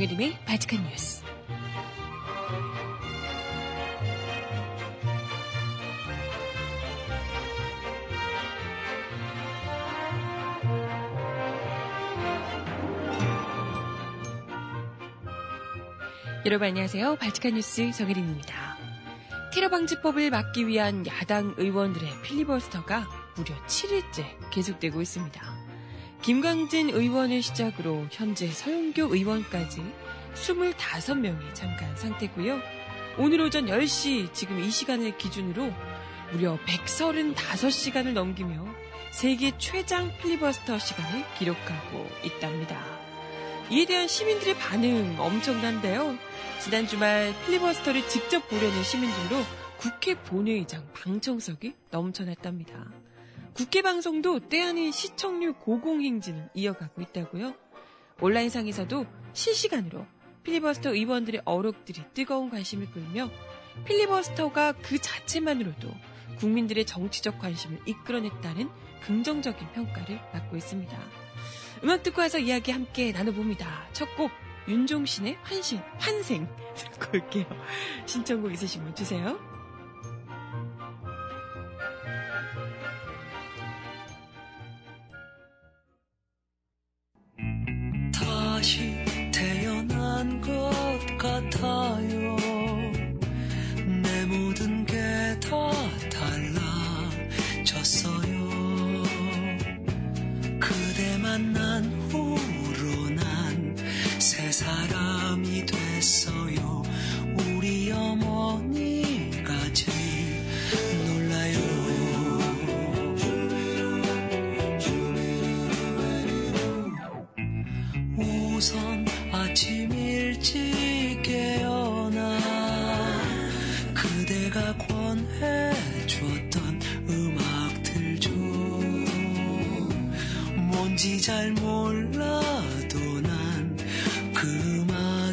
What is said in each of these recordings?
정혜림의 바칙한 뉴스. 여러분 안녕하세요. 발칙한 뉴스 정혜림입니다. 테러 방지법을 막기 위한 야당 의원들의 필리버스터가 무려 7일째 계속되고 있습니다. 김광진 의원을 시작으로 현재 서영교 의원까지 25명이 참가한 상태고요. 오늘 오전 10시 지금 이 시간을 기준으로 무려 135시간을 넘기며 세계 최장 필리버스터 시간을 기록하고 있답니다. 이에 대한 시민들의 반응 엄청난데요. 지난 주말 필리버스터를 직접 보려는 시민들로 국회 본회의장 방청석이 넘쳐났답니다. 국회 방송도 때 아닌 시청률 고공행진을 이어가고 있다고요. 온라인상에서도 실시간으로 필리버스터 의원들의 어록들이 뜨거운 관심을 끌며 필리버스터가 그 자체만으로도 국민들의 정치적 관심을 이끌어냈다는 긍정적인 평가를 받고 있습니다. 음악 듣고 와서 이야기 함께 나눠봅니다. 첫 곡 윤종신의 환신, 환생 듣고 올게요. 신청곡 있으시면 주세요.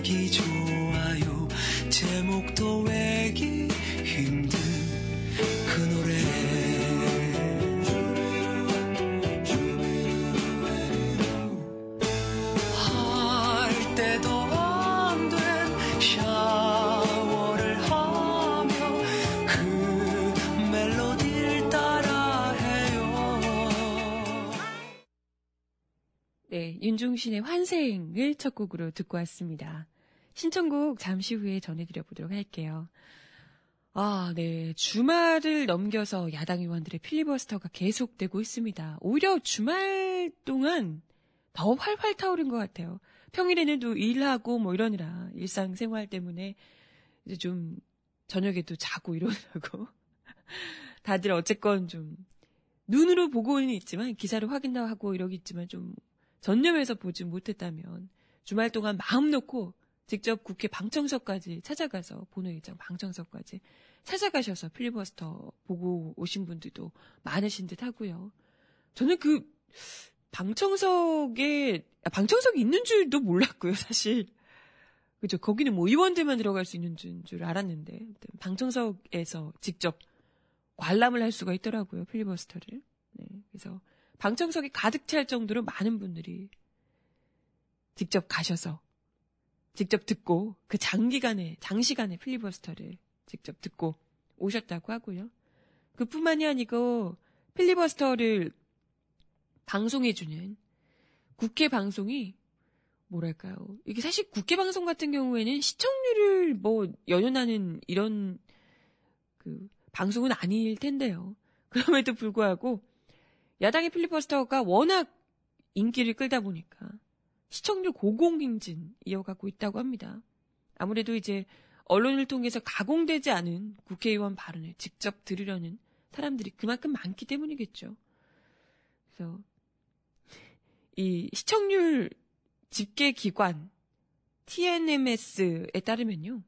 음악이 좋아요 제목도 외기 힘든 그 노래 그. 네, 윤종신의 환생을 첫 곡으로 듣고 왔습니다. 신청곡 잠시 후에 전해드려 보도록 할게요. 아, 네. 주말을 넘겨서 야당 의원들의 필리버스터가 계속되고 있습니다. 오히려 주말 동안 더 활활 타오른 것 같아요. 평일에는 또 일하고 뭐 이러느라 일상생활 때문에 이제 좀 저녁에도 자고 이러느라고 다들 어쨌건 좀 눈으로 보고는 있지만 기사를 확인도 하고 이러겠지만 좀 전념해서 보지 못했다면 주말 동안 마음 놓고 직접 국회 방청석까지 찾아가서 본회의장 방청석까지 찾아가셔서 필리버스터 보고 오신 분들도 많으신 듯 하고요. 저는 그 방청석에 아, 방청석이 있는 줄도 몰랐고요, 사실. 그죠? 거기는 뭐 의원들만 들어갈 수 있는 줄, 줄 알았는데 방청석에서 직접 관람을 할 수가 있더라고요, 필리버스터를. 네, 그래서 방청석이 가득 찰 정도로 많은 분들이 직접 가셔서 직접 듣고 그 장기간의 장시간의 필리버스터를 직접 듣고 오셨다고 하고요. 그뿐만이 아니고 필리버스터를 방송해주는 국회 방송이 뭐랄까요. 이게 사실 국회 방송 같은 경우에는 시청률을 뭐 연연하는 이런 그 방송은 아닐 텐데요. 그럼에도 불구하고 야당의 필리버스터가 워낙 인기를 끌다 보니까 시청률 고공행진 이어가고 있다고 합니다. 아무래도 이제 언론을 통해서 가공되지 않은 국회의원 발언을 직접 들으려는 사람들이 그만큼 많기 때문이겠죠. 그래서 이 시청률 집계 기관 TNMS에 따르면요.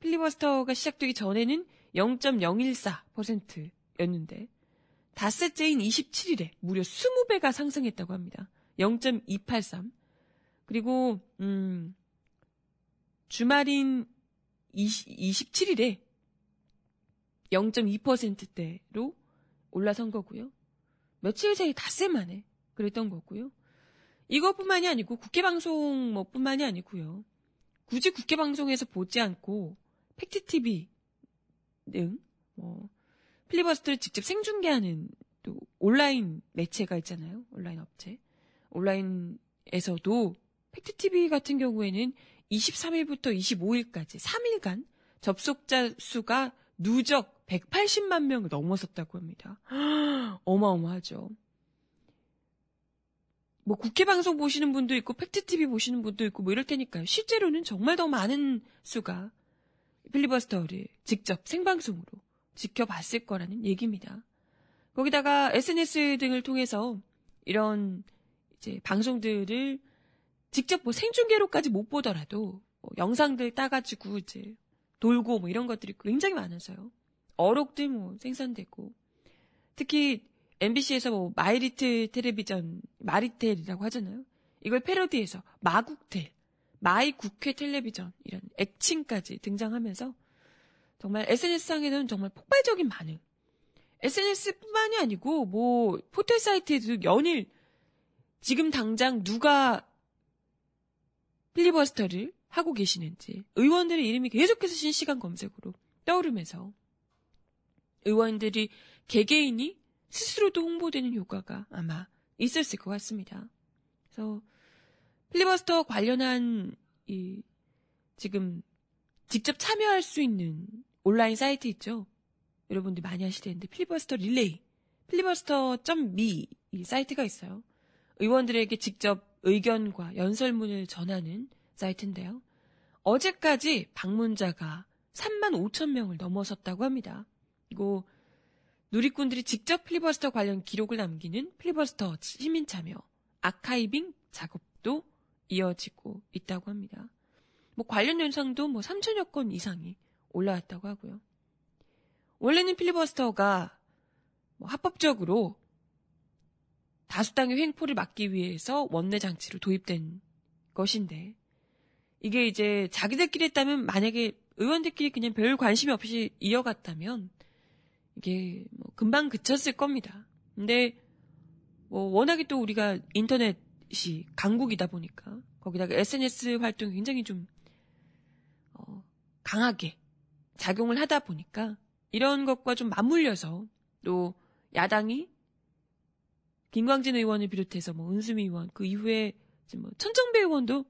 필리버스터가 시작되기 전에는 0.014%였는데 닷새째인 27일에 무려 20배가 상승했다고 합니다. 0.283. 그리고 음 주말인 20, 27일에 0.2%대로 올라선 거고요. 며칠 사이 닷새 만에 그랬던 거고요. 이것뿐만이 아니고 국회 방송 뭐 뿐만이 아니고요. 굳이 국회 방송에서 보지 않고 팩트 TV 등 뭐 필리버스터를 직접 생중계하는 또 온라인 매체가 있잖아요. 온라인 업체. 온라인에서도 팩트 TV 같은 경우에는 23일부터 25일까지 3일간 접속자 수가 누적 180만 명을 넘어섰다고 합니다. 어마어마하죠. 뭐 국회 방송 보시는 분도 있고 팩트 TV 보시는 분도 있고 뭐 이럴 테니까요. 실제로는 정말 더 많은 수가 필리버스터를 직접 생방송으로 지켜봤을 거라는 얘기입니다. 거기다가 SNS 등을 통해서 이런 이제 방송들을 직접 뭐 생중계로까지 못 보더라도 뭐 영상들 따가지고 이제 돌고 뭐 이런 것들이 굉장히 많아서요. 어록들 뭐 생산되고 특히 MBC에서 뭐 마이 리틀 텔레비전 마리텔이라고 하잖아요. 이걸 패러디해서 마국텔, 마이 국회 텔레비전 이런 애칭까지 등장하면서 정말 SNS상에는 정말 폭발적인 반응. SNS뿐만이 아니고 뭐 포털 사이트에도 연일 지금 당장 누가 필리버스터를 하고 계시는지 의원들의 이름이 계속해서 실시간 검색으로 떠오르면서 의원들이 개개인이 스스로도 홍보되는 효과가 아마 있었을 것 같습니다. 그래서 필리버스터 관련한 이 지금 직접 참여할 수 있는 온라인 사이트 있죠. 여러분들 많이 하시는데 필리버스터 릴레이, 필리버스터.me 이 사이트가 있어요. 의원들에게 직접 의견과 연설문을 전하는 사이트인데요. 어제까지 방문자가 3만 5천 명을 넘어섰다고 합니다. 그리고 누리꾼들이 직접 필리버스터 관련 기록을 남기는 필리버스터 시민 참여, 아카이빙 작업도 이어지고 있다고 합니다. 뭐 관련 영상도 뭐 3천여 건 이상이 올라왔다고 하고요. 원래는 필리버스터가 뭐 합법적으로 다수당의 횡포를 막기 위해서 원내 장치로 도입된 것인데 이게 이제 자기들끼리 했다면 만약에 의원들끼리 그냥 별 관심이 없이 이어갔다면 이게 뭐 금방 그쳤을 겁니다. 근데 뭐 워낙에 또 우리가 인터넷이 강국이다 보니까 거기다가 SNS 활동이 굉장히 좀 어, 강하게 작용을 하다 보니까 이런 것과 좀 맞물려서 또 야당이 김광진 의원을 비롯해서 뭐 은수미 의원 그 이후에 뭐 천정배 의원도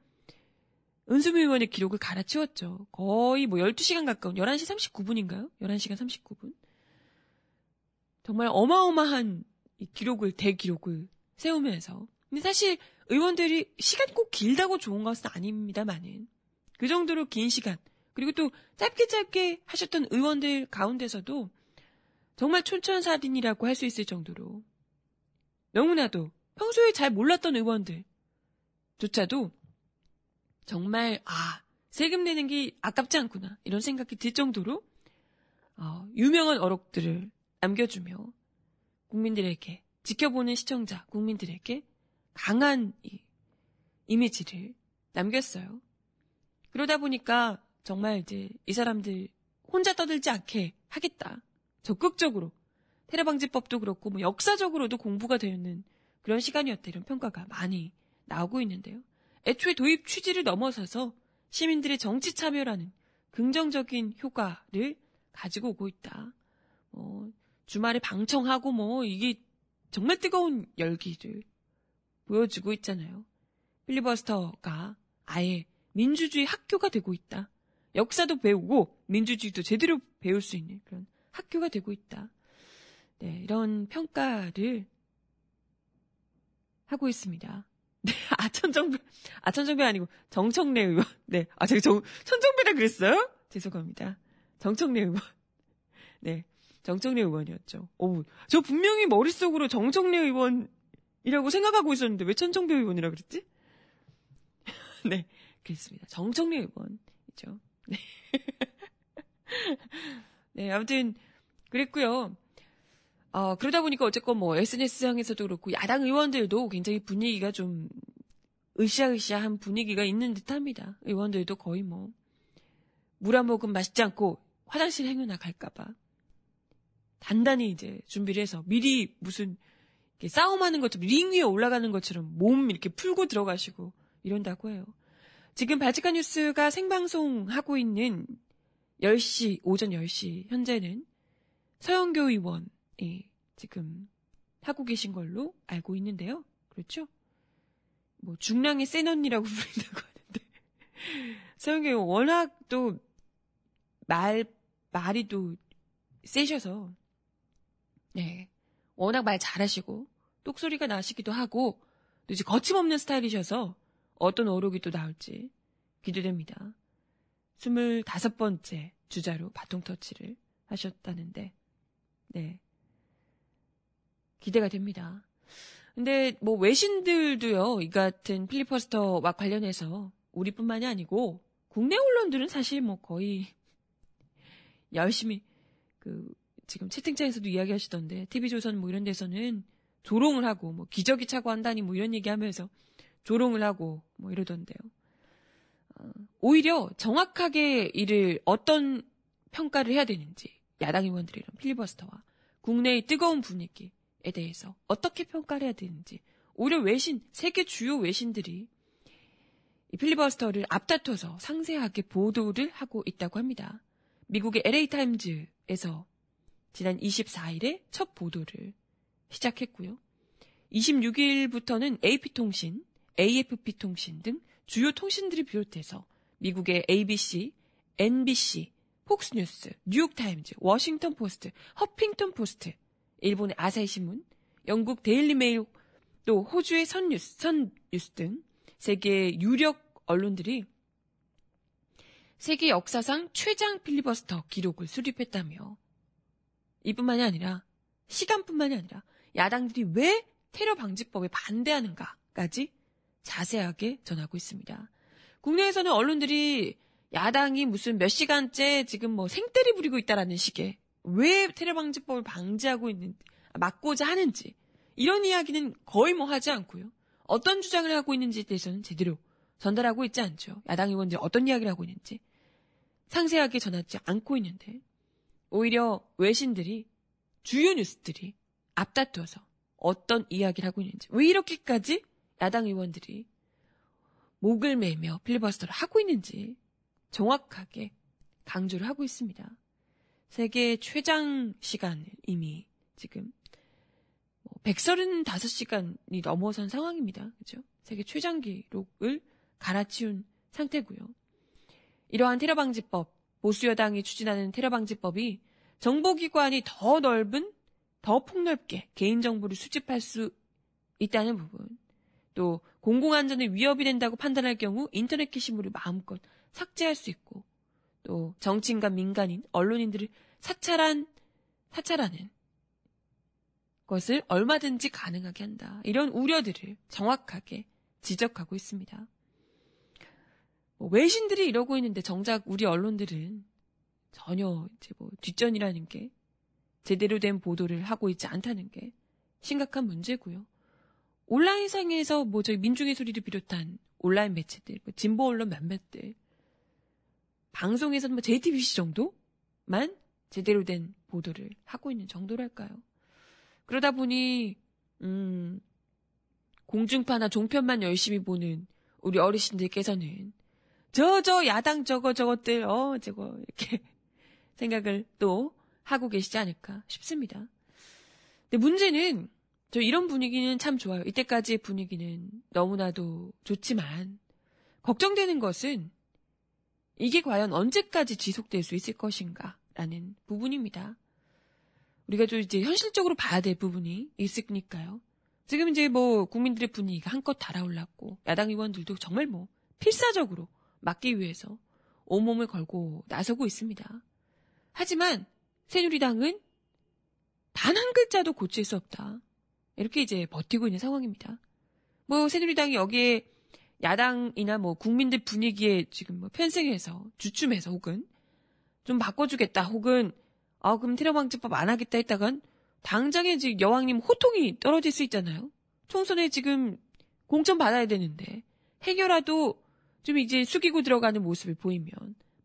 은수미 의원의 기록을 갈아치웠죠. 거의 뭐 12시간 가까운 11시 39분인가요? 11시간 39분. 정말 어마어마한 기록을 대기록을 세우면서 근데 사실 의원들이 시간 꼭 길다고 좋은 것은 아닙니다만은 그 정도로 긴 시간 그리고 또 짧게 짧게 하셨던 의원들 가운데서도 정말 촌천살인이라고 할 수 있을 정도로 너무나도 평소에 잘 몰랐던 의원들조차도 정말 아 세금 내는 게 아깝지 않구나 이런 생각이 들 정도로 어, 유명한 어록들을 남겨주며 국민들에게 지켜보는 시청자 국민들에게 강한 이, 이미지를 남겼어요. 그러다 보니까 정말 이제 이 사람들 혼자 떠들지 않게 하겠다. 적극적으로 테러 방지법도 그렇고 뭐 역사적으로도 공부가 되는 그런 시간이었다 이런 평가가 많이 나오고 있는데요. 애초에 도입 취지를 넘어서서 시민들의 정치 참여라는 긍정적인 효과를 가지고 오고 있다. 뭐 주말에 방청하고 뭐 이게 정말 뜨거운 열기를 보여주고 있잖아요. 필리버스터가 아예 민주주의 학교가 되고 있다. 역사도 배우고 민주주의도 제대로 배울 수 있는 그런 학교가 되고 있다. 네, 이런 평가를 하고 있습니다. 네, 아 천정배, 아 천정배 아니고 정청래 의원. 네, 아 제가 정, 천정배라 그랬어요? 죄송합니다. 정청래 의원. 네, 정청래 의원이었죠. 오, 저 분명히 머릿속으로 정청래 의원이라고 생각하고 있었는데 왜 천정배 의원이라 그랬지? 네, 그렇습니다. 정청래 의원이죠. 네. 네, 아무튼 그랬고요. 어, 그러다 보니까 어쨌건 뭐 SNS상에서도 그렇고 야당 의원들도 굉장히 분위기가 좀 으쌰으쌰한 분위기가 있는 듯 합니다. 의원들도 거의 뭐 물 한 모금 마시지 않고 화장실 행여 나갈까봐 단단히 이제 준비를 해서 미리 무슨 싸움하는 것처럼 링 위에 올라가는 것처럼 몸 이렇게 풀고 들어가시고 이런다고 해요. 지금 발칙한 뉴스가 생방송 하고 있는 10시, 오전 10시, 현재는 서영교 의원 이 지금 하고 계신 걸로 알고 있는데요. 그렇죠? 뭐, 중랑의 센 언니라고 부른다고 하는데. 의원 워낙 또, 말, 말이 또 세셔서, 네. 워낙 말 잘하시고, 똑소리가 나시기도 하고, 또 이제 거침없는 스타일이셔서, 어떤 어록이 또 나올지 기대됩니다. 25번째 주자로 바통 터치를 하셨다는데, 네. 기대가 됩니다. 근데 뭐 외신들도요, 이 같은 필리퍼스터와 관련해서 우리뿐만이 아니고 국내 언론들은 사실 뭐 거의 열심히 그 지금 채팅창에서도 이야기하시던데 TV조선 뭐 이런 데서는 조롱을 하고 뭐 기저귀 차고 한다니 뭐 이런 얘기하면서 조롱을 하고 뭐 이러던데요. 어, 오히려 정확하게 이를 어떤 평가를 해야 되는지 야당 의원들이 이런 필리버스터와 국내의 뜨거운 분위기에 대해서 어떻게 평가를 해야 되는지 오히려 외신 세계 주요 외신들이 이 필리버스터를 앞다퉈서 상세하게 보도를 하고 있다고 합니다. 미국의 LA 타임즈에서 지난 24일에 첫 보도를 시작했고요. 26일부터는 AP통신, AFP 통신 등 주요 통신들을 비롯해서 미국의 ABC, NBC, 폭스뉴스, 뉴욕타임즈, 워싱턴 포스트, 허핑턴 포스트, 일본의 아사히 신문, 영국 데일리 메일, 또 호주의 선뉴스, 선뉴스 등 세계 유력 언론들이 세계 역사상 최장 필리버스터 기록을 수립했다며 이뿐만이 아니라 시간뿐만이 아니라 야당들이 왜 테러 방지법에 반대하는가까지 자세하게 전하고 있습니다. 국내에서는 언론들이 야당이 무슨 몇 시간째 지금 뭐 생떼리 부리고 있다라는 식의 왜 테러 방지법을 방지하고 있는 막고자 하는지 이런 이야기는 거의 뭐 하지 않고요. 어떤 주장을 하고 있는지에 대해서는 제대로 전달하고 있지 않죠. 야당 의원들이 어떤 이야기를 하고 있는지 상세하게 전하지 않고 있는데 오히려 외신들이 주요 뉴스들이 앞다투어서 어떤 이야기를 하고 있는지 왜 이렇게까지 야당 의원들이 목을 매며 필리버스터를 하고 있는지 정확하게 강조를 하고 있습니다. 세계 최장 시간을 이미 지금 135시간이 뭐 넘어선 상황입니다. 그죠? 세계 최장 기록을 갈아치운 상태고요. 이러한 테러 방지법, 보수 여당이 추진하는 테러 방지법이 정보기관이 더 넓은, 더 폭넓게 개인정보를 수집할 수 있다는 부분, 또 공공안전에 위협이 된다고 판단할 경우 인터넷 게시물을 마음껏 삭제할 수 있고 또 정치인과 민간인, 언론인들을 사찰한 사찰하는 것을 얼마든지 가능하게 한다. 이런 우려들을 정확하게 지적하고 있습니다. 뭐 외신들이 이러고 있는데 정작 우리 언론들은 전혀 이제 뭐 뒷전이라는 게 제대로 된 보도를 하고 있지 않다는 게 심각한 문제고요. 온라인상에서 뭐 저희 민중의 소리를 비롯한 온라인 매체들, 뭐 진보 언론 몇몇들, 방송에서는 뭐 JTBC 정도만 제대로 된 보도를 하고 있는 정도랄까요. 그러다 보니, 음, 공중파나 종편만 열심히 보는 우리 어르신들께서는 저, 저, 야당 저거, 저것들, 어, 저거, 이렇게 생각을 또 하고 계시지 않을까 싶습니다. 근데 문제는 저 이런 분위기는 참 좋아요. 이때까지의 분위기는 너무나도 좋지만 걱정되는 것은 이게 과연 언제까지 지속될 수 있을 것인가 라는 부분입니다. 우리가 좀 이제 현실적으로 봐야 될 부분이 있으니까요. 지금 이제 뭐 국민들의 분위기가 한껏 달아올랐고 야당 의원들도 정말 뭐 필사적으로 막기 위해서 온몸을 걸고 나서고 있습니다. 하지만 새누리당은 단 한 글자도 고칠 수 없다. 이렇게 이제 버티고 있는 상황입니다. 뭐 새누리당이 여기에 야당이나 뭐 국민들 분위기에 지금 뭐 편승해서 주춤해서 혹은 좀 바꿔주겠다 혹은 아 그럼 테러 방지법 안 하겠다 했다간 당장에 이제 여왕님 호통이 떨어질 수 있잖아요. 총선에 지금 공천 받아야 되는데 해결라도 좀 이제 숙이고 들어가는 모습을 보이면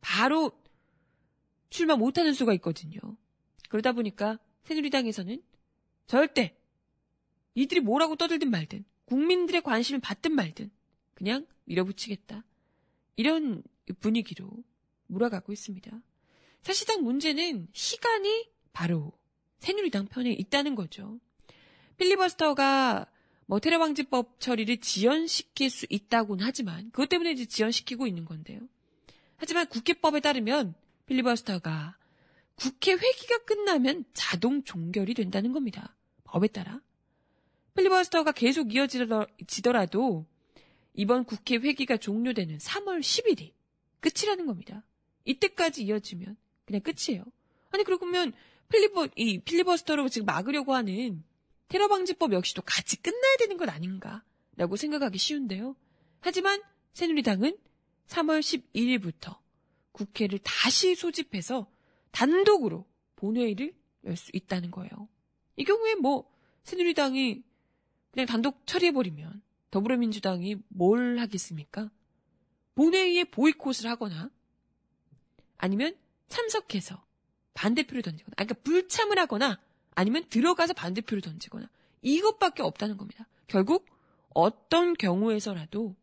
바로 출마 못하는 수가 있거든요. 그러다 보니까 새누리당에서는 절대 이들이 뭐라고 떠들든 말든 국민들의 관심을 받든 말든 그냥 밀어붙이겠다. 이런 분위기로 몰아가고 있습니다. 사실상 문제는 시간이 바로 새누리당 편에 있다는 거죠. 필리버스터가 뭐 테러 방지법 처리를 지연시킬 수 있다고는 하지만 그것 때문에 이제 지연시키고 있는 건데요. 하지만 국회법에 따르면 필리버스터가 국회 회기가 끝나면 자동 종결이 된다는 겁니다. 법에 따라. 필리버스터가 계속 이어지더라도 이번 국회 회기가 종료되는 3월 10일이 끝이라는 겁니다. 이때까지 이어지면 그냥 끝이에요. 아니 그러면 필리버 이 필리버스터로 지금 막으려고 하는 테러 방지법 역시도 같이 끝나야 되는 것 아닌가라고 생각하기 쉬운데요. 하지만 새누리당은 3월 11일부터 국회를 다시 소집해서 단독으로 본회의를 열 수 있다는 거예요. 이 경우에 뭐 새누리당이 그냥 단독 처리해버리면 더불어민주당이 뭘 하겠습니까? 본회의에 보이콧을 하거나 아니면 참석해서 반대표를 던지거나, 아, 그러니까 불참을 하거나 아니면 들어가서 반대표를 던지거나 이것밖에 없다는 겁니다. 결국 어떤 경우에서라도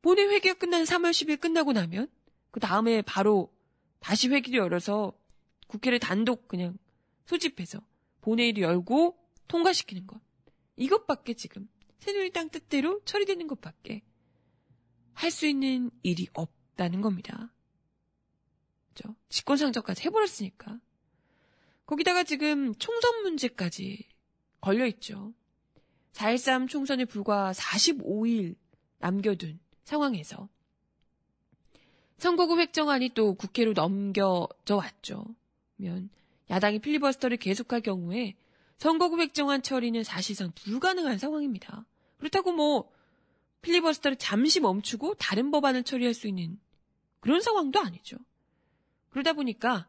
본회 회기가 끝나는 3월 10일 끝나고 나면 그 다음에 바로 다시 회기를 열어서 국회를 단독 그냥 소집해서 본회의를 열고 통과시키는 것. 이것밖에 지금 새누리당 뜻대로 처리되는 것밖에 할 수 있는 일이 없다는 겁니다. 그죠? 직권상정까지 해버렸으니까. 거기다가 지금 총선 문제까지 걸려있죠. 4.13 총선에 불과 45일 남겨둔 상황에서 선거구 획정안이 또 국회로 넘겨져 왔죠. 면 야당이 필리버스터를 계속할 경우에 선거구 획정안 처리는 사실상 불가능한 상황입니다. 그렇다고 뭐 필리버스터를 잠시 멈추고 다른 법안을 처리할 수 있는 그런 상황도 아니죠. 그러다 보니까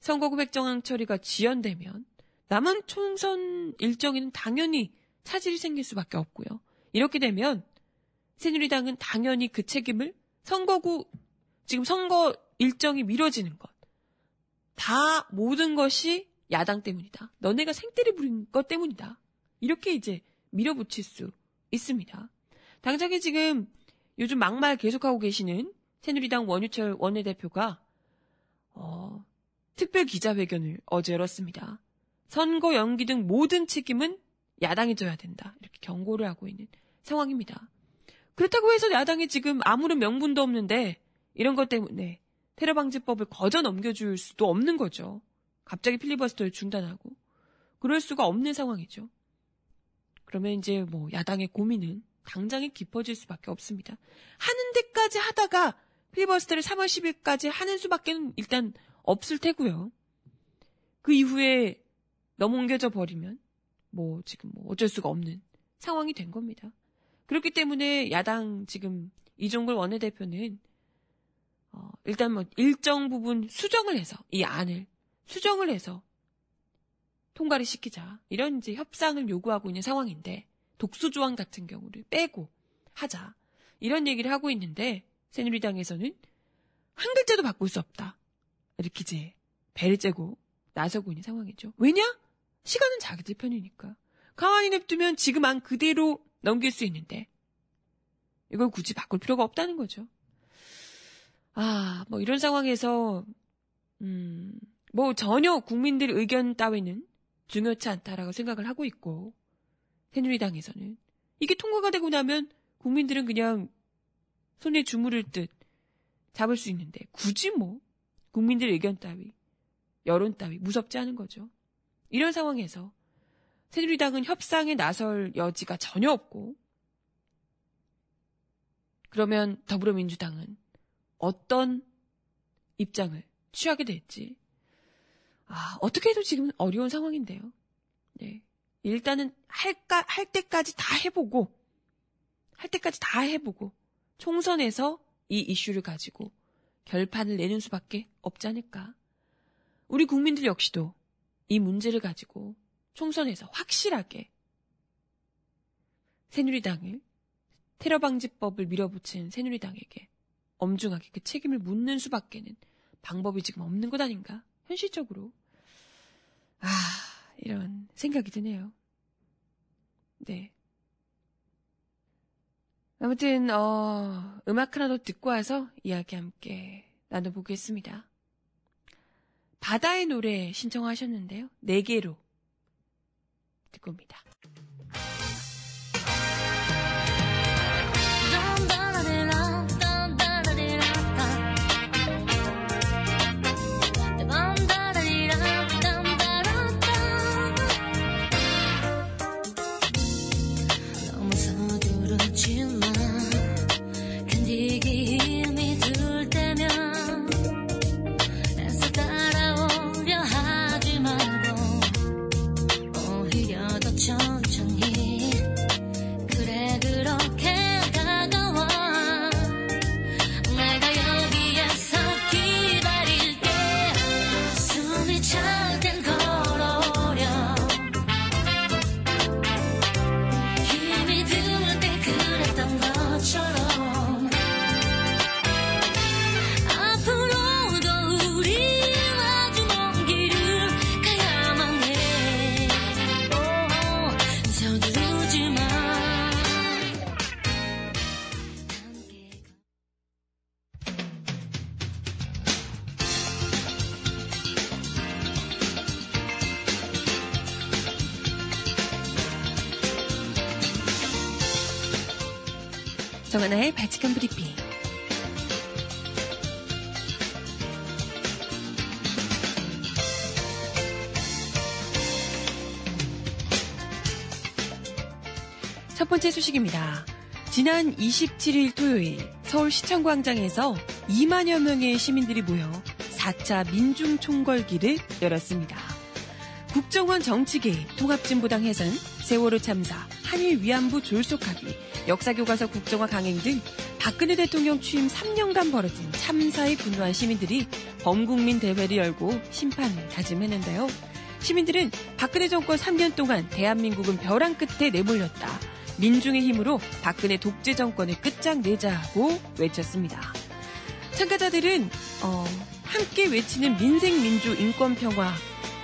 선거구 획정안 처리가 지연되면 남은 총선 일정에는 당연히 차질이 생길 수밖에 없고요. 이렇게 되면 새누리당은 당연히 그 책임을 선거구 지금 선거 일정이 미뤄지는 것. 다 모든 것이 야당 때문이다. 너네가 생떼리 부린 것 때문이다. 이렇게 이제 밀어붙일 수 있습니다. 당장에 지금 요즘 막말 계속하고 계시는 새누리당 원유철 원내대표가 어, 특별 기자회견을 어제 열었습니다. 선거 연기 등 모든 책임은 야당이 져야 된다. 이렇게 경고를 하고 있는 상황입니다. 그렇다고 해서 야당이 지금 아무런 명분도 없는데 이런 것 때문에 테러 방지법을 거저 넘겨줄 수도 없는 거죠. 갑자기 필리버스터를 중단하고 그럴 수가 없는 상황이죠. 그러면 이제 뭐 야당의 고민은 당장에 깊어질 수밖에 없습니다. 하는 데까지 하다가 필리버스터를 3월 10일까지 하는 수밖에 일단 없을 테고요. 그 이후에 넘어옮겨져 버리면 뭐 지금 뭐 어쩔 수가 없는 상황이 된 겁니다. 그렇기 때문에 야당 지금 이종걸 원내대표는 어, 일단 뭐 일정 부분 수정을 해서 이 안을 수정을 해서 통과를 시키자 이런 이제 협상을 요구하고 있는 상황인데 독수 조항 같은 경우를 빼고 하자 이런 얘기를 하고 있는데 새누리당에서는 한 글자도 바꿀 수 없다 이렇게 이제 배를 째고 나서고 있는 상황이죠. 왜냐? 시간은 자기들 편이니까. 가만히 냅두면 지금 안 그대로 넘길 수 있는데 이걸 굳이 바꿀 필요가 없다는 거죠. 아, 뭐 이런 상황에서 음, 뭐 전혀 국민들 의견 따위는 중요치 않다라고 생각을 하고 있고 새누리당에서는 이게 통과가 되고 나면 국민들은 그냥 손에 주무를 듯 잡을 수 있는데 굳이 뭐 국민들 의견 따위 여론 따위 무섭지 않은 거죠. 이런 상황에서 새누리당은 협상에 나설 여지가 전혀 없고 그러면 더불어민주당은 어떤 입장을 취하게 될지 아, 어떻게 해도 지금 어려운 상황인데요. 네. 일단은 할까 할 때까지 다 해보고 할 때까지 다 해보고 총선에서 이 이슈를 가지고 결판을 내는 수밖에 없지 않을까. 우리 국민들 역시도 이 문제를 가지고 총선에서 확실하게 새누리당을 테러 방지법을 밀어붙인 새누리당에게 엄중하게 그 책임을 묻는 수밖에는 방법이 지금 없는 것 아닌가? 현실적으로. 아, 이런 생각이 드네요. 네. 아무튼, 어, 음악 하나 더 듣고 와서 이야기 함께 나눠보겠습니다. 바다의 노래 신청하셨는데요. 네 개로 듣고 옵니다. 정하나의 발칙한 브리핑. 첫 번째 소식입니다. 지난 27일 토요일 서울시청 광장에서 2만여 명의 시민들이 모여 4차 민중총궐기를 열었습니다. 국정원 정치개입, 통합진보당 해산, 세월호 참사, 한일 위안부 졸속 합의, 역사교과서 국정화 강행 등 박근혜 대통령 취임 3년간 벌어진 참사에 분노한 시민들이 범국민 대회를 열고 심판을 다짐했는데요. 시민들은 박근혜 정권 3년 동안 대한민국은 벼랑 끝에 내몰렸다. 민중의 힘으로 박근혜 독재 정권을 끝장내자고 외쳤습니다. 참가자들은 어, 함께 외치는 민생 민주 인권 평화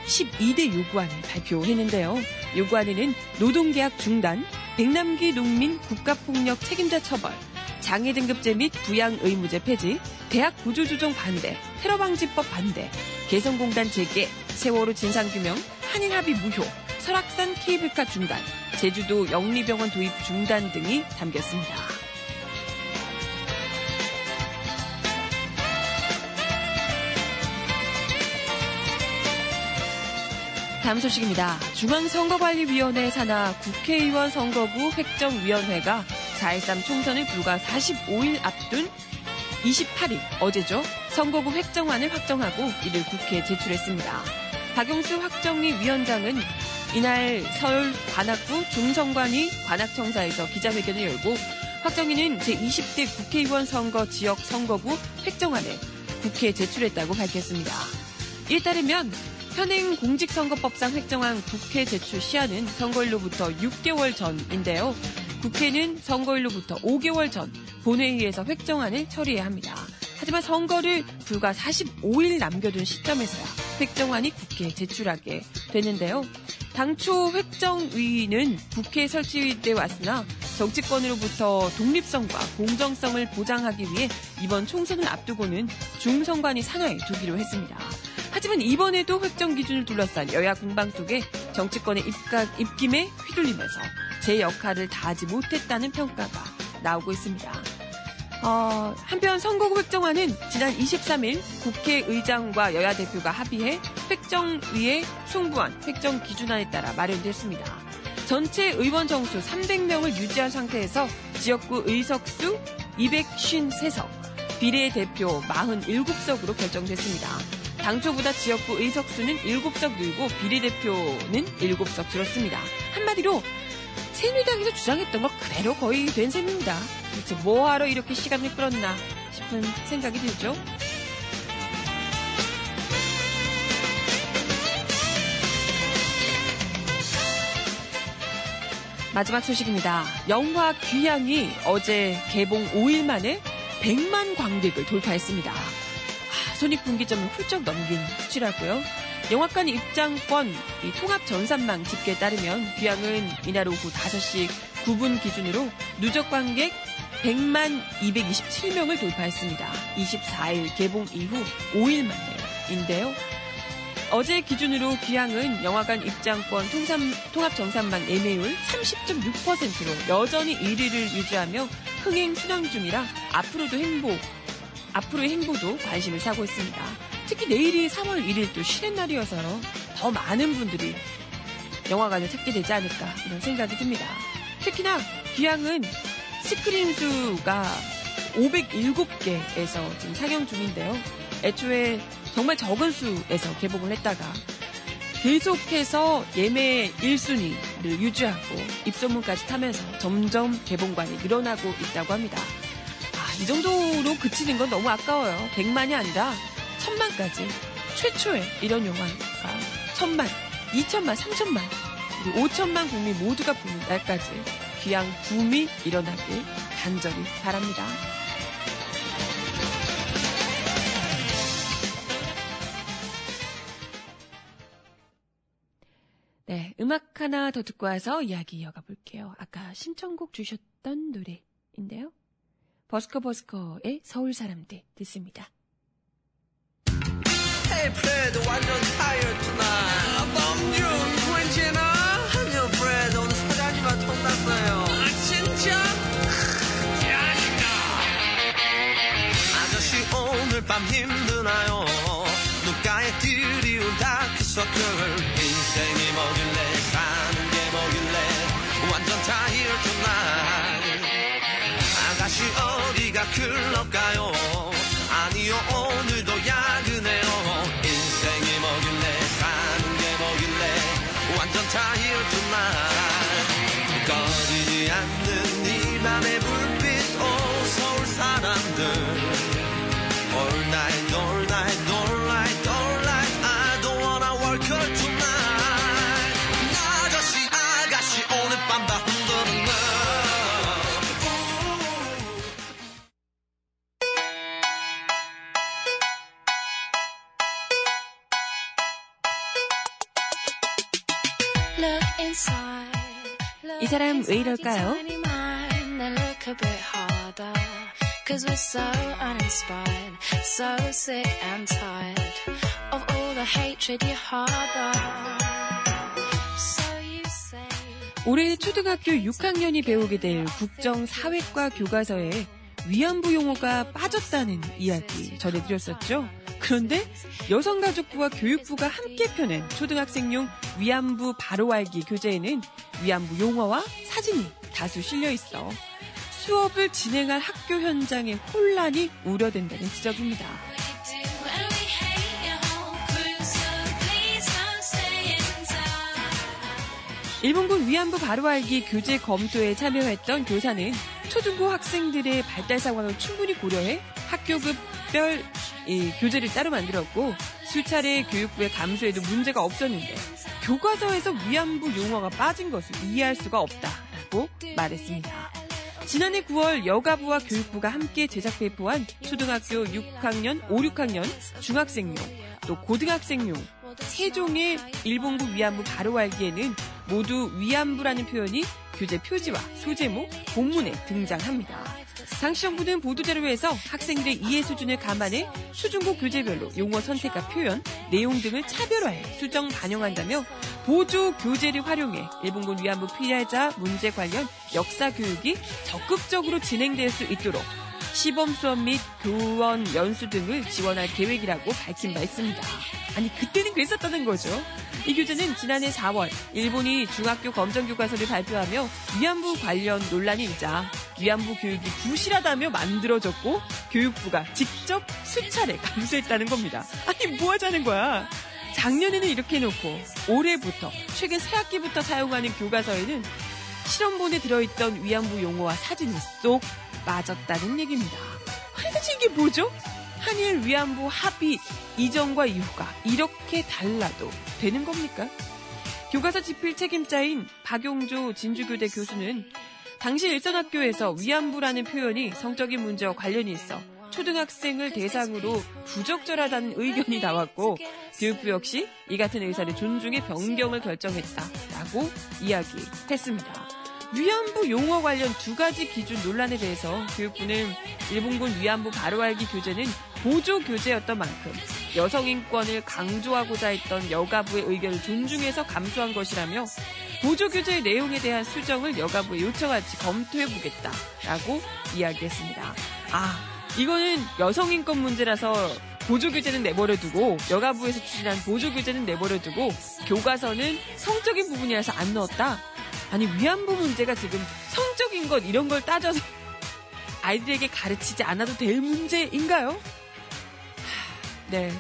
12대 요구안을 발표했는데요. 요구안에는 노동계약 중단, 백남기 농민 국가폭력 책임자 처벌, 장애 등급제 및 부양 의무제 폐지, 대학 구조조정 반대, 테러방지법 반대, 개성공단 재개, 세월호 진상규명, 한일 합의 무효, 설악산 케이블카 중단, 제주도 영리병원 도입 중단 등이 담겼습니다. 다음 소식입니다. 중앙선거관리위원회 산하 국회의원 선거구 획정위원회가 4.13 총선을 불과 45일 앞둔 28일 어제죠. 선거구 획정안을 확정하고 이를 국회에 제출했습니다. 박용수 확정위 위원장은 이날 서울 관악구 중선관위 관악청사에서 기자회견을 열고 확정위는 제20대 국회의원 선거 지역 선거구 획정안을 국회에 제출했다고 밝혔습니다. 이에 따르면 현행 공직선거법상 획정한 국회 제출 시한은 선거일로부터 6개월 전인데요. 국회는 선거일로부터 5개월 전 본회의에서 획정안을 처리해야 합니다. 하지만 선거를 불과 45일 남겨둔 시점에서야 획정안이 국회에 제출하게 되는데요. 당초 획정위는 국회 설치돼 왔으나 정치권으로부터 독립성과 공정성을 보장하기 위해 이번 총선을 앞두고는 중선관위 산하에 두기로 했습니다. 하지만 이번에도 획정 기준을 둘러싼 여야 공방 속에 정치권의 입각, 입김에 휘둘리면서 제 역할을 다하지 못했다는 평가가 나오고 있습니다. 어, 한편 선거구 획정안은 지난 23일 국회의장과 여야 대표가 합의해 획정위의 송부안 획정 기준안에 따라 마련됐습니다. 전체 의원 정수 300명을 유지한 상태에서 지역구 의석수 253석, 비례 대표 47석으로 결정됐습니다. 당초보다 지역구 의석수는 7석 늘고 비례대표는 7석 줄었습니다. 한마디로 새누리당에서 주장했던 거 그대로 거의 된 셈입니다. 대체 뭐하러 이렇게 시간을 끌었나 싶은 생각이 들죠. 마지막 소식입니다. 영화 귀향이 어제 개봉 5일 만에 100만 관객을 돌파했습니다. 아, 손익분기점을 훌쩍 넘긴 수치라고요. 영화관 입장권 이 통합 전산망 집계에 따르면 귀향은 이날 오후 5시 9분 기준으로 누적 관객 100만 227명을 돌파했습니다. 24일 개봉 이후 5일 만에인데요. 어제 기준으로 귀향은 영화관 입장권 통삼, 통합 정산망 예매율 30.6%로 여전히 1위를 유지하며 흥행 순항 중이라 앞으로도 행보, 앞으로의 행보도 관심을 사고 있습니다. 특히 내일이 3월 1일 또 쉬는 날이어서 더 많은 분들이 영화관을 찾게 되지 않을까 이런 생각이 듭니다. 특히나 귀향은 스크린 수가 507개에서 지금 상영 중인데요. 애초에 정말 적은 수에서 개봉을 했다가 계속해서 예매 1순위를 유지하고 입소문까지 타면서 점점 개봉관이 늘어나고 있다고 합니다. 아, 이 정도로 그치는 건 너무 아까워요. 100만이 아니라 1000만까지 최초의 이런 영화가 1000만, 2000만, 3000만, 그리고 5천만 국민 모두가 보는 날까지 귀향 붐이 일어나길 간절히 바랍니다. 네, 음악 하나 더 듣고 와서 이야기 이어가 볼게요. 아까 신청곡 주셨던 노래인데요. 버스커 버스커의 서울 사람들 듣습니다. Hey Fred 완전 tired tonight 범준 괜찮아? 아니요 Fred 오늘 사장님한테 혼났어요 아 진짜? 짜증나 아저씨 오늘 밤 힘드나요? 눈가에 드리운 다크서클 왜 이럴까요? Look a bit harder. Cause we're so uninspired, so sick and tired of all the hatred you harbor. So you say. 올해 초등학교 6학년이 배우게 될 국정 사회과 교과서에 위안부 용어가 빠졌다는 이야기 전해드렸었죠. 그런데 여성가족부와 교육부가 함께 펴낸 초등학생용 위안부 바로 알기 교재에는 위안부 용어와 사진이 다수 실려 있어 수업을 진행할 학교 현장의 혼란이 우려된다는 지적입니다. 일본군 위안부 바로 알기 교재 검토에 참여했던 교사는 초중고 학생들의 발달 상황을 충분히 고려해 학교급별 이 교재를 따로 만들었고 수차례 교육부의 감수에도 문제가 없었는데 교과서에서 위안부 용어가 빠진 것을 이해할 수가 없다라고 말했습니다. 지난해 9월 여가부와 교육부가 함께 제작 배포한 초등학교 6학년, 5, 6학년 중학생용 또 고등학생용 세 종의 일본군 위안부 바로 알기에는 모두 위안부라는 표현이 교재 표지와 소제목, 본문에 등장합니다. 당시 정부는 보도자료에서 학생들의 이해 수준을 감안해 초중고 교재별로 용어 선택과 표현, 내용 등을 차별화해 수정 반영한다며 보조 교재를 활용해 일본군 위안부 피해자 문제 관련 역사 교육이 적극적으로 진행될 수 있도록 시범 수업 및 교원 연수 등을 지원할 계획이라고 밝힌 바 있습니다. 아니 그때는 그랬었다는 거죠. 이 교재는 지난해 4월 일본이 중학교 검정 교과서를 발표하며 위안부 관련 논란이 일자 위안부 교육이 부실하다며 만들어졌고 교육부가 직접 수차례 감수했다는 겁니다. 아니 뭐 하자는 거야? 작년에는 이렇게 해놓고 올해부터 최근 새 학기부터 사용하는 교과서에는 실험본에 들어있던 위안부 용어와 사진이 쏙 빠졌다는 얘기입니다. 아니 대체 이게 뭐죠? 한일 위안부 합의 이전과 이후가 이렇게 달라도 되는 겁니까? 교과서 집필 책임자인 박용조 진주교대 교수는 당시 일선학교에서 위안부라는 표현이 성적인 문제와 관련이 있어 초등학생을 대상으로 부적절하다는 의견이 나왔고 교육부 역시 이 같은 의사를 존중해 변경을 결정했다라고 이야기했습니다. 위안부 용어 관련 두 가지 기준 논란에 대해서 교육부는 일본군 위안부 바로 알기 교재는 보조 교재였던 만큼 여성 인권을 강조하고자 했던 여가부의 의견을 존중해서 감수한 것이라며 보조 교재의 내용에 대한 수정을 여가부에 요청할지 검토해 보겠다라고 이야기했습니다. 아, 이거는 여성 인권 문제라서 보조 교재는 내버려 두고 여가부에서 추진한 보조 교재는 내버려 두고 교과서는 성적인 부분이라서 안 넣었다. 아니 위안부 문제가 지금 성적인 것 이런 걸 따져서 아이들에게 가르치지 않아도 될 문제인가요? 네.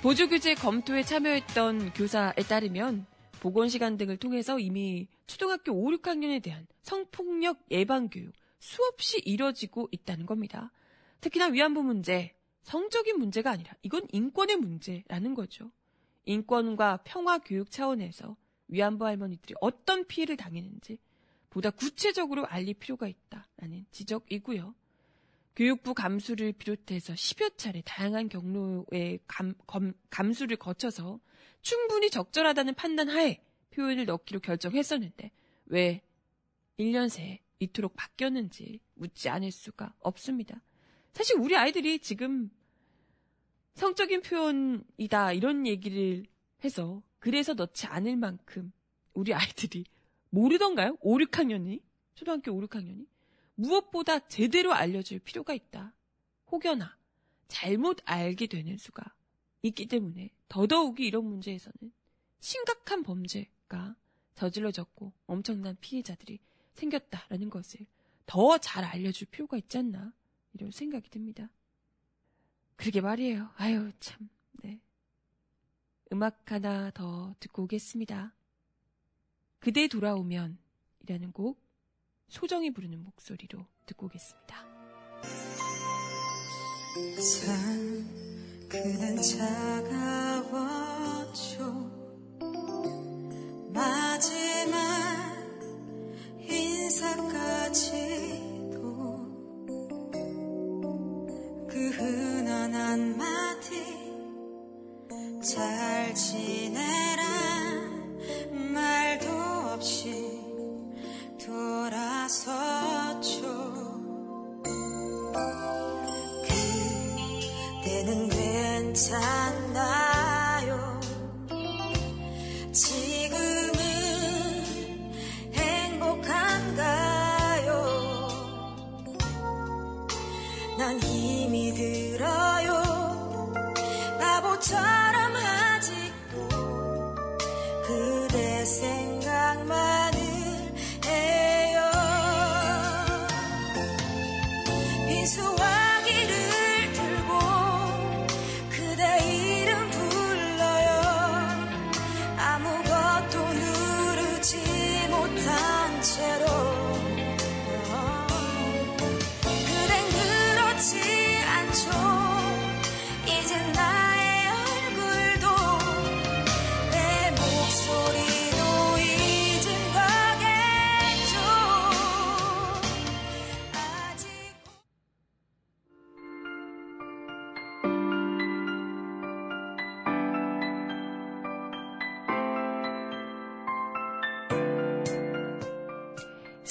보조교재 검토에 참여했던 교사에 따르면 보건 시간 등을 통해서 이미 초등학교 5, 6학년에 대한 성폭력 예방 교육 수없이 이뤄지고 있다는 겁니다. 특히나 위안부 문제, 성적인 문제가 아니라 이건 인권의 문제라는 거죠. 인권과 평화 교육 차원에서 위안부 할머니들이 어떤 피해를 당했는지 보다 구체적으로 알릴 필요가 있다라는 지적이고요. 교육부 감수를 비롯해서 10여 차례 다양한 경로의 감, 검, 감수를 거쳐서 충분히 적절하다는 판단 하에 표현을 넣기로 결정했었는데 왜 1년 새에 이토록 바뀌었는지 묻지 않을 수가 없습니다. 사실 우리 아이들이 지금 성적인 표현이다 이런 얘기를 해서 그래서 넣지 않을 만큼 우리 아이들이 모르던가요? 5, 6학년이? 초등학교 5, 6학년이? 무엇보다 제대로 알려줄 필요가 있다. 혹여나 잘못 알게 되는 수가 있기 때문에 더더욱이 이런 문제에서는 심각한 범죄가 저질러졌고 엄청난 피해자들이 생겼다라는 것을 더 잘 알려줄 필요가 있지 않나 이런 생각이 듭니다. 그러게 말이에요. 아유 참. 네. 음악 하나 더 듣고 오겠습니다. 그대 돌아오면 이라는 곡 소정이 부르는 목소리로 듣고 오겠습니다. 참 그댄 차가웠죠. 마지막 인사까지도 그 흔한 한마디 잘 지내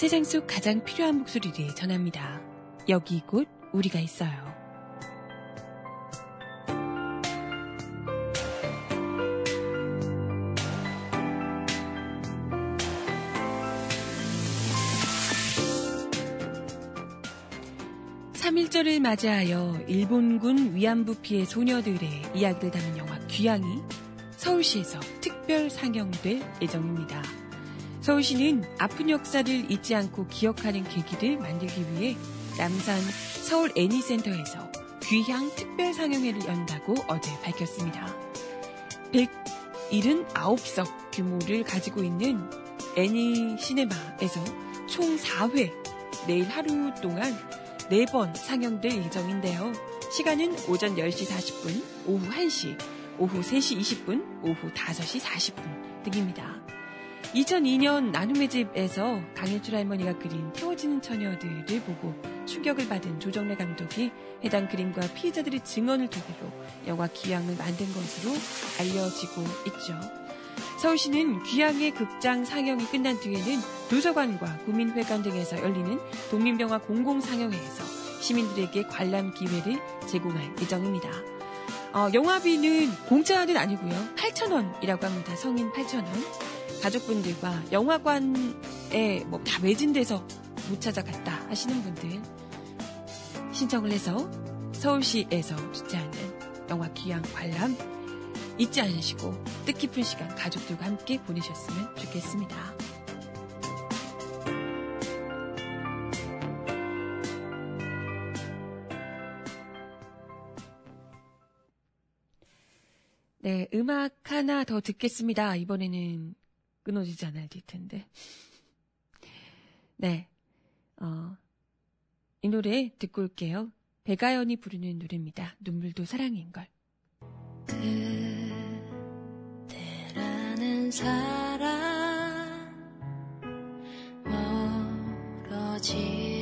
세상 속 가장 필요한 목소리를 전합니다. 여기 곧 우리가 있어요. (3.1절을) 맞이하여 일본군 위안부 피해 소녀들의 이야기를 담은 영화 귀향이 서울시에서 특별 상영될 예정입니다. 서울시는 아픈 역사를 잊지 않고 기억하는 계기를 만들기 위해 남산 서울 애니센터에서 귀향 특별 상영회를 연다고 어제 밝혔습니다. 179석 규모를 가지고 있는 애니 시네마에서 총 4회 내일 하루 동안 4번 상영될 예정인데요. 시간은 오전 10시 40분, 오후 1시, 오후 3시 20분, 오후 5시 40분 등입니다. 2002년 나눔의 집에서 강일출 할머니가 그린 태워지는 처녀들을 보고 충격을 받은 조정래 감독이 해당 그림과 피해자들의 증언을 토대로 영화 귀향을 만든 것으로 알려지고 있죠. 서울시는 귀향의 극장 상영이 끝난 뒤에는 도서관과 구민회관 등에서 열리는 독립영화 공공상영회에서 시민들에게 관람 기회를 제공할 예정입니다. 어, 영화비는 공짜는 아니고요. 8,000원이라고 합니다. 성인 8,000원. 가족분들과 영화관에 뭐 다 매진돼서 못 찾아갔다 하시는 분들 신청을 해서 서울시에서 주최하는 영화 귀향 관람 잊지 않으시고 뜻깊은 시간 가족들과 함께 보내셨으면 좋겠습니다. 네, 음악 하나 더 듣겠습니다. 이번에는 끊어지지 될 텐데. 네, 어, 이 노래 듣고 올게요. 배가연이 부르는 노래입니다. 눈물도 사랑인걸. 그대라는 사람 멀어질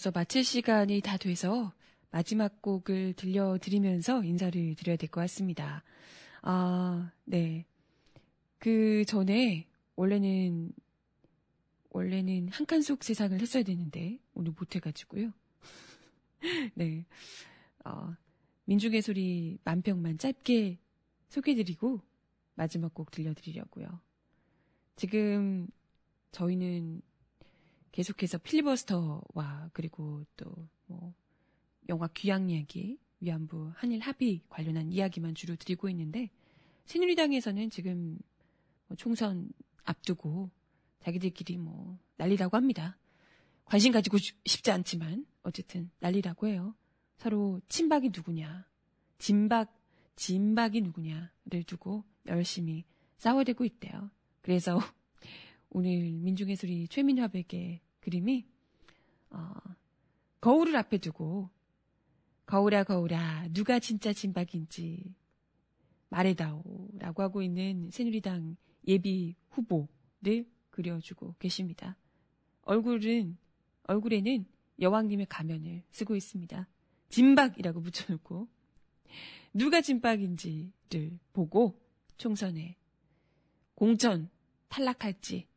벌써 마칠 시간이 다 돼서 마지막 곡을 들려드리면서 인사를 드려야 될 것 같습니다. 아, 네. 그 전에 원래는 원래는 한 칸 속 세상을 했어야 되는데 오늘 못 해가지고요. 네. 어, 민중의 소리 만평만 짧게 소개드리고 마지막 곡 들려드리려고요. 지금 저희는 계속해서 필리버스터와 그리고 또 뭐 영화 귀향 이야기, 위안부 한일 합의 관련한 이야기만 주로 드리고 있는데 새누리당에서는 지금 뭐 총선 앞두고 자기들끼리 뭐 난리라고 합니다. 관심 가지고 주- 싶지 않지만 어쨌든 난리라고 해요. 서로 친박이 누구냐, 진박, 진박이 누구냐를 두고 열심히 싸워대고 있대요. 그래서 오늘 소리 최민화백의 그림이 어, 거울을 앞에 두고 거울아 거울아 누가 진짜 진박인지 말해다오라고 하고 있는 새누리당 예비 후보를 그려주고 계십니다. 얼굴은 얼굴에는 여왕님의 가면을 쓰고 있습니다. 진박이라고 붙여놓고 누가 진박인지를 보고 총선에 공천 탈락할지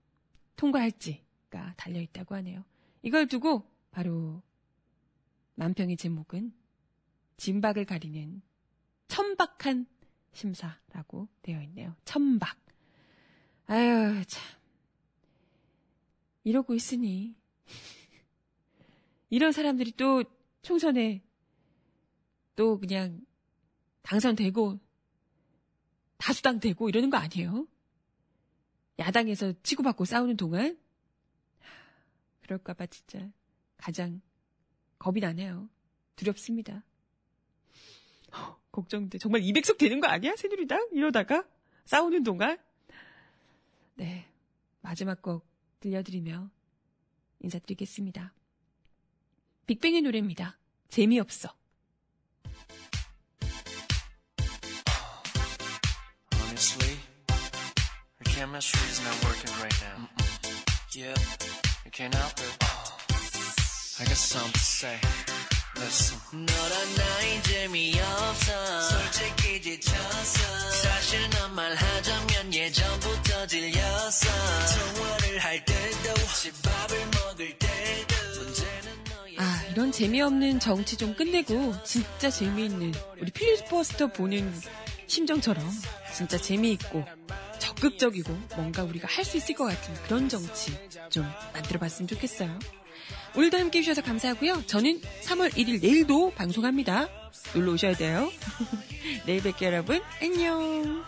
통과할지가 달려 있다고 하네요. 이걸 두고 바로 만평의 제목은 진박을 가리는 천박한 심사라고 되어 있네요. 천박. 아유, 참. 이러고 있으니. 이런 사람들이 또 총선에 또 그냥 당선되고 다수당 되고 이러는 거 아니에요? 야당에서 치고받고 싸우는 동안 그럴까봐 진짜 가장 겁이 나네요. 두렵습니다. 허, 걱정돼. 정말 200석 되는 거 아니야? 새누리당? 이러다가 싸우는 동안? 네. 마지막 곡 들려드리며 인사드리겠습니다. 빅뱅의 노래입니다. 재미없어. Honestly, I chemistry is not working right now. Yep, you can't help it. I got something to say. Listen. 너랑 나이 재미없어 솔직히 지쳤어 사실 넌 말하자면 예전부터 질렸어 통화를 할 때도 집밥을 먹을 때도 아, 이런 재미없는 정치 좀 끝내고 진짜 재미있는 우리 필리버스터 보는 심정처럼 진짜 재미있고 적극적이고 뭔가 우리가 할 수 있을 것 같은 그런 정치 좀 만들어 봤으면 좋겠어요. 오늘도 함께 해주셔서 감사하고요. 저는 3월 1일 내일도 방송합니다. 놀러 오셔야 돼요. 내일 뵐게요 여러분. 안녕.